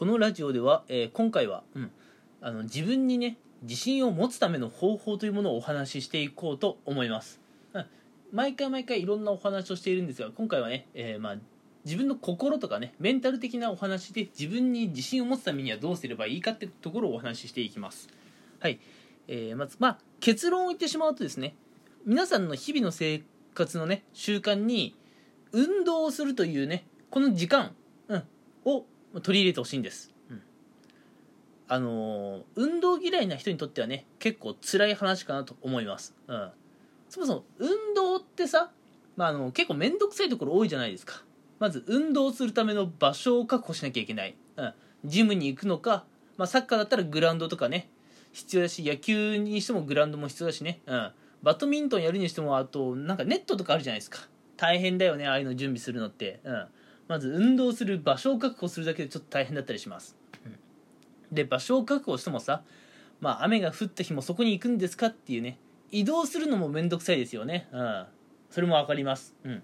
このラジオでは、えー今回は、うん、あの自分にね自信を持つための方法というものをお話ししていこうと思います、うん、毎回毎回いろんなお話をしているんですが今回はね、えーまあ、自分の心とかねメンタル的なお話で自分に自信を持つためにはどうすればいいかってところをお話ししていきます。はい、えーまずまあ結論を言ってしまうとですね皆さんの日々の生活のね習慣に運動をするというねこの時間、取り入れてほしいんです、うん。あのー運動嫌いな人にとってはね結構辛い話かなと思います、うん、そもそも運動ってさ、まあ、あの結構面倒くさいところ多いじゃないですか。まず運動するための場所を確保しなきゃいけない、うん、ジムに行くのか、まあ、サッカーだったらグラウンドとかね必要だし野球にしてもグラウンドも必要だしね、うん、バドミントンやるにしてもあとなんかネットとかあるじゃないですか。大変だよねああいうの準備するのって、うん、まず運動する場所を確保するだけでちょっと大変だったりします、うんで場所を確保してもさまあ雨が降った日もそこに行くんですかっていうね移動するのも面倒くさいですよね。うん。それも分かります。うん。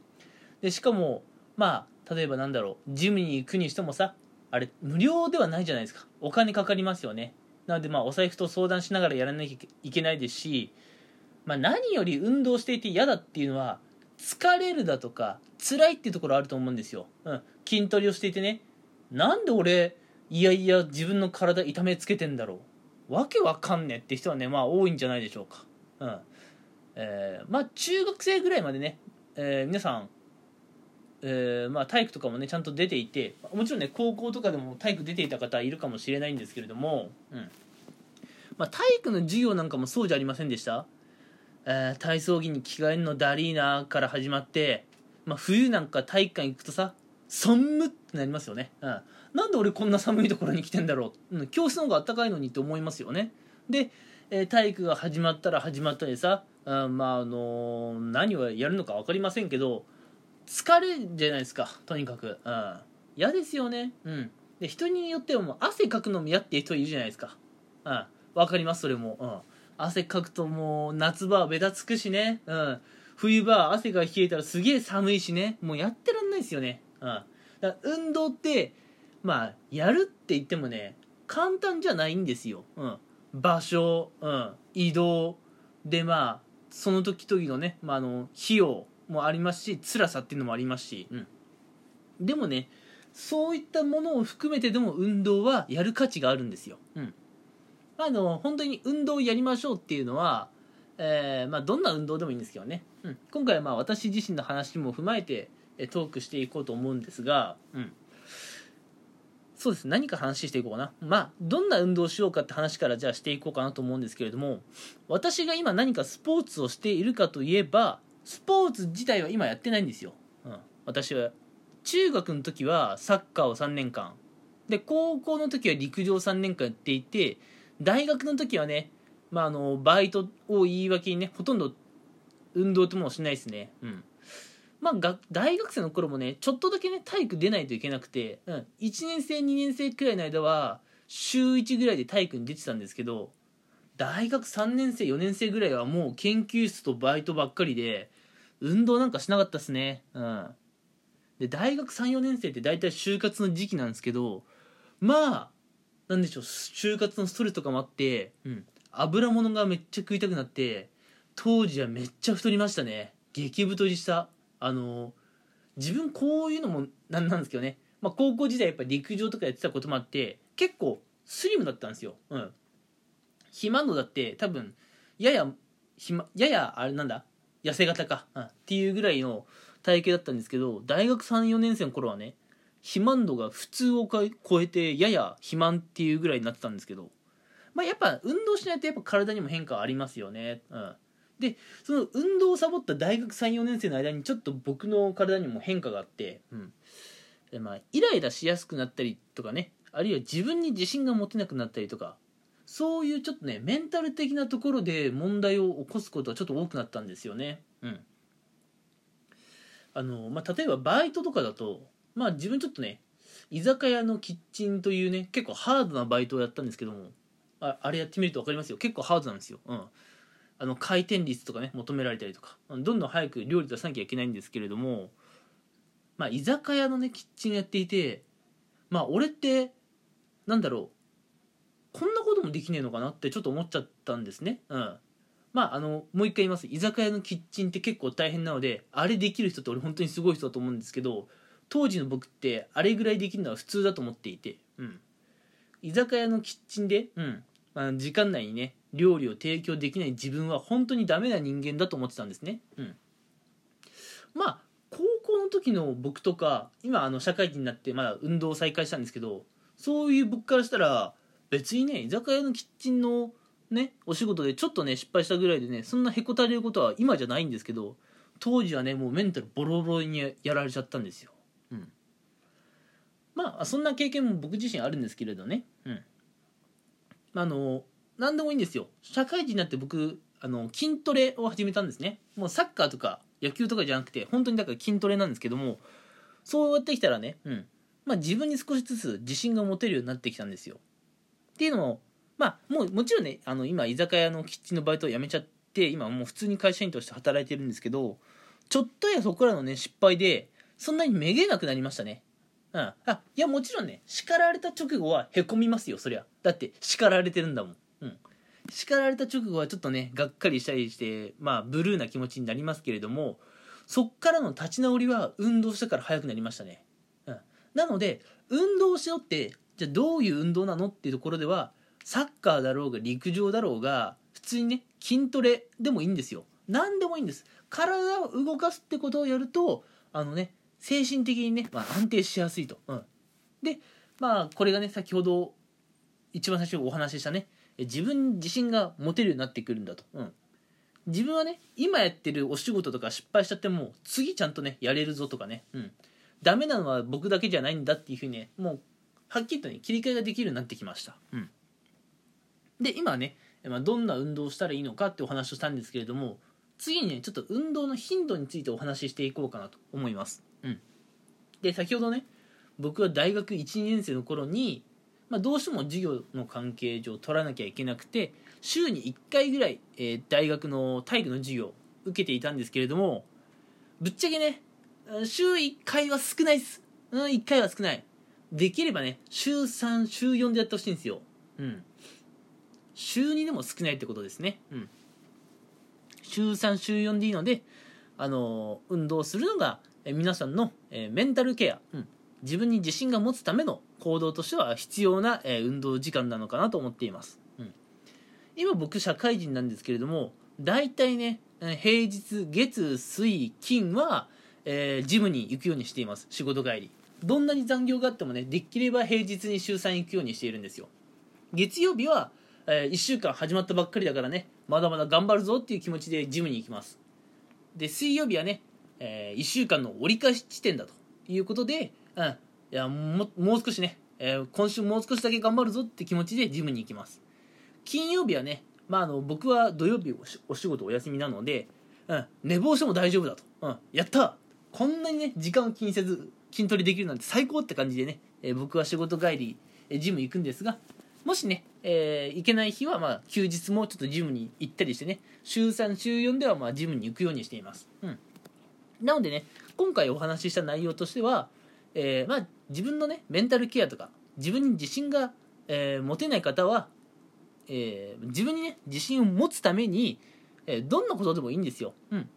でしかもまあ例えばなんだろうジムに行くにしてもさあれ無料ではないじゃないですか。お金かかりますよね。なのでまあお財布と相談しながらやらなきゃいけないですし、まあ、何より運動していて嫌だっていうのは疲れるだとか辛いっていうところあると思うんですよ、うん、筋トレをしていてね。なんで俺いやいや自分の体痛めつけてんだろう。わけわかんねえって人はねまあ多いんじゃないでしょうか。うん。えーまあ中学生ぐらいまでね、えー皆さんえーまあ、体育とかもねちゃんと出ていてもちろんね高校とかでも体育出ていた方いるかもしれないんですけれども、うん。まあ、体育の授業なんかもそうじゃありませんでした、えー体操着に着替えるのダリーナから始まって、まあ、冬なんか体育館行くとさ寒ってなりますよね、うん、なんで俺こんな寒いところに来てんだろう、教室の方が暖かいのにって思いますよね。で、えー体育が始まったら始まったでさ、うん、まああのー何をやるのか分かりませんけど疲れるじゃないですかとにかく。うん。嫌ですよね。うん。で人によってはもう汗かくのも嫌っていう人いるじゃないですか。うん。わかりますそれも。うん。汗かくともう夏場はべたつくしね。うん。冬場は汗が冷えたらすげえ寒いしね。もうやってらんないですよね。うん。だ運動ってまあやるって言ってもね簡単じゃないんですよ。うん。場所、うん、移動。でまあその時々のね、ま、あの費用もありますし辛さっていうのもありますし、うん、でもねそういったものを含めてでも運動はやる価値があるんですよ、うん、あの本当に運動をやりましょうっていうのは、えーまあ、どんな運動でもいいんですけどね、うん、今回はまあ私自身の話も踏まえてえトークしていこうと思うんですが、うん、そうです何か話していこうかな。まあどんな運動をしようかって話からじゃあしていこうかなと思うんですけれども私が今何かスポーツをしているかといえばスポーツ自体は今やってないんですよ、うん、私は中学の時はサッカーを3年間。で高校の時は陸上3年間やっていて大学の時はね、まあ、あのバイトを言い訳にねほとんど運動ってもしないですね。うん。まあ、が大学生の頃もねちょっとだけね体育出ないといけなくて、うん、1年生2年生くらいの間は週1ぐらいで体育に出てたんですけど大学3年生4年生ぐらいはもう研究室とバイトばっかりで運動なんかしなかったっすね。うん。で大学34年生って大体就活の時期なんですけどまあなんでしょう就活のストレスとかもあって、うん、油物がめっちゃ食いたくなって当時はめっちゃ太りましたね。激太りした。あの自分こういうのもなんなんですけどね、まあ、高校時代やっぱ陸上とかやってたこともあって結構スリムだったんですよ。うん。肥満度だって多分やや肥満ややあれなんだ痩せ型か、うん、っていうぐらいの体型だったんですけど大学34年生の頃はね肥満度が普通を超えてやや肥満っていうぐらいになってたんですけどまあやっぱ運動しないとやっぱ体にも変化ありますよね。うん。でその運動をサボった大学34年生の間にちょっと僕の体にも変化があって、うん。でまあ、イライラしやすくなったりとかねあるいは自分に自信が持てなくなったりとかそういうちょっとねメンタル的なところで問題を起こすことはちょっと多くなったんですよね。うん。あのまあ、例えばバイトとかだと、まあ、自分ちょっとね居酒屋のキッチンというね結構ハードなバイトをやったんですけどもああれやってみると分かりますよ。結構ハードなんですよ。うん。あの回転率とかね求められたりとか。どんどん早く料理出さなきゃいけないんですけれどもまあ居酒屋のねキッチンやっていてまあ俺ってなんだろうこんなこともできねえのかなってちょっと思っちゃったんですね。うん。まああのもう一回言います。居酒屋のキッチンって結構大変なのであれできる人って俺本当にすごい人だと思うんですけど当時の僕ってあれぐらいできるのは普通だと思っていてうん。居酒屋のキッチンで、うん。まあ、時間内にね料理を提供できない自分は本当にダメな人間だと思ってたんですね。うん。まあ高校の時の僕とか今あの社会人になってまだ運動を再開したんですけどそういう僕からしたら別にね居酒屋のキッチンのねお仕事でちょっとね失敗したぐらいでねそんなへこたれることは今じゃないんですけど当時はねもうメンタルボロボロにやられちゃったんですよ、うん、まあそんな経験も僕自身あるんですけれどね。うん。あの何でもいいんですよ。社会人になって僕あの筋トレを始めたんですね。もうサッカーとか野球とかじゃなくて本当にだから筋トレなんですけどもそうやってきたらね、うん。まあ、自分に少しずつ自信が持てるようになってきたんですよ。っていうのもまあもうもちろんねあの今居酒屋のキッチンのバイトを辞めちゃって今もう普通に会社員として働いてるんですけどちょっとやそこらのね失敗でそんなにめげなくなりましたね。うん、あいやもちろんね叱られた直後はへこみますよそりゃ。だって叱られてるんだもん。うん。叱られた直後はちょっとねがっかりしたりしてまあブルーな気持ちになりますけれどもそっからの立ち直りは運動したから早くなりましたね、うん、なので運動しよってじゃあどういう運動なのっていうところではサッカーだろうが陸上だろうが普通にね筋トレでもいいんですよ。何でもいいんです。体を動かすってことをやるとあのね精神的にね、まあ、安定しやすいと、うん、でまあこれがね先ほど一番最初にお話ししたね自分自信が持てるようになってくるんだと、うん、自分はね今やってるお仕事とか失敗しちゃっても次ちゃんとねやれるぞとかね、うん、ダメなのは僕だけじゃないんだっていうふうにねもうはっきりとね切り替えができるようになってきました、うん、で今はね、ま、どんな運動をしたらいいのかってお話をしたんですけれども次にねちょっと運動の頻度についてお話ししていこうかなと思います、うん、で先ほどね僕は大学12年生の頃にまあ、どうしても授業の関係上取らなきゃいけなくて週に1回ぐらい、えー、大学の体育の授業を受けていたんですけれどもぶっちゃけね週1回は少ないです、うん、1回は少ない。できればね週3週4でやってほしいんですよ。うん。週2でも少ないってことですね。うん週3週4でいいのであの、運動するのが、え皆さんの、え、メンタルケア、うん、自分に自信が持つための行動としては必要な、え運動時間なのかなと思っています、うん、今僕社会人なんですけれども大体ね平日月水金は、えー、ジムに行くようにしています。仕事帰り。どんなに残業があってもねできれば平日に週3行くようにしているんですよ。月曜日は、えー、1週間始まったばっかりだからねまだまだ頑張るぞっていう気持ちでジムに行きます。で水曜日はね、えー、1週間の折り返し地点だということでうん、いやももう少しね、えー、今週もう少しだけ頑張るぞって気持ちでジムに行きます。金曜日はね、まあ、あの僕は土曜日お仕事お休みなので、うん、寝坊しても大丈夫だと、うん、やった。こんなにね時間を気にせず筋トレできるなんて最高って感じでね、え、僕は仕事帰り、えジム行くんですがもしね、えー、行けない日は、まあ、休日もちょっとジムに行ったりしてね。週3週4では、まあ、ジムに行くようにしています、うん、なのでね今回お話しした内容としてはえー、まあ、自分のねメンタルケアとか自分に自信が、えー、持てない方は、えー、自分にね自信を持つために、えどんなことでもいいんですよ。うん。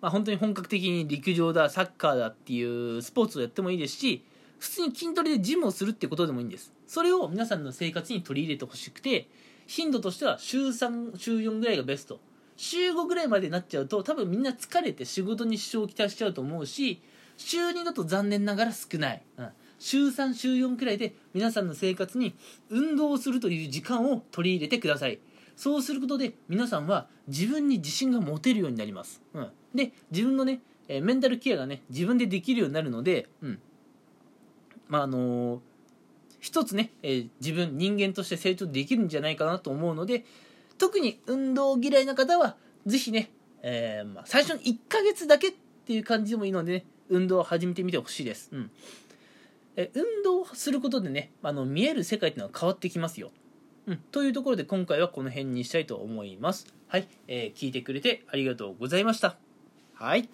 まあ、本当に本格的に陸上だサッカーだっていうスポーツをやってもいいですし普通に筋トレでジムをするってことでもいいんです。それを皆さんの生活に取り入れてほしくて頻度としては週3週4ぐらいがベスト。週5ぐらいまでになっちゃうと多分みんな疲れて仕事に支障をきたしちゃうと思うし週2だと残念ながら少ない、うん、週3週4くらいで皆さんの生活に運動をするという時間を取り入れてください。そうすることで皆さんは自分に自信が持てるようになります、うん、で自分のね、メンタルケアがね自分でできるようになるので、うん。まああのー、一つね、えー、自分人間として成長できるんじゃないかなと思うので特に運動嫌いな方は是非ね、えー、まあ、最初の1ヶ月だけっていう感じでもいいのでね運動を始めてみてほしいです。うん。え運動をすることでね、あの見える世界っていうのは変わってきますよ。うん。というところで今回はこの辺にしたいと思います。はい。えー、聞いてくれてありがとうございました。はい。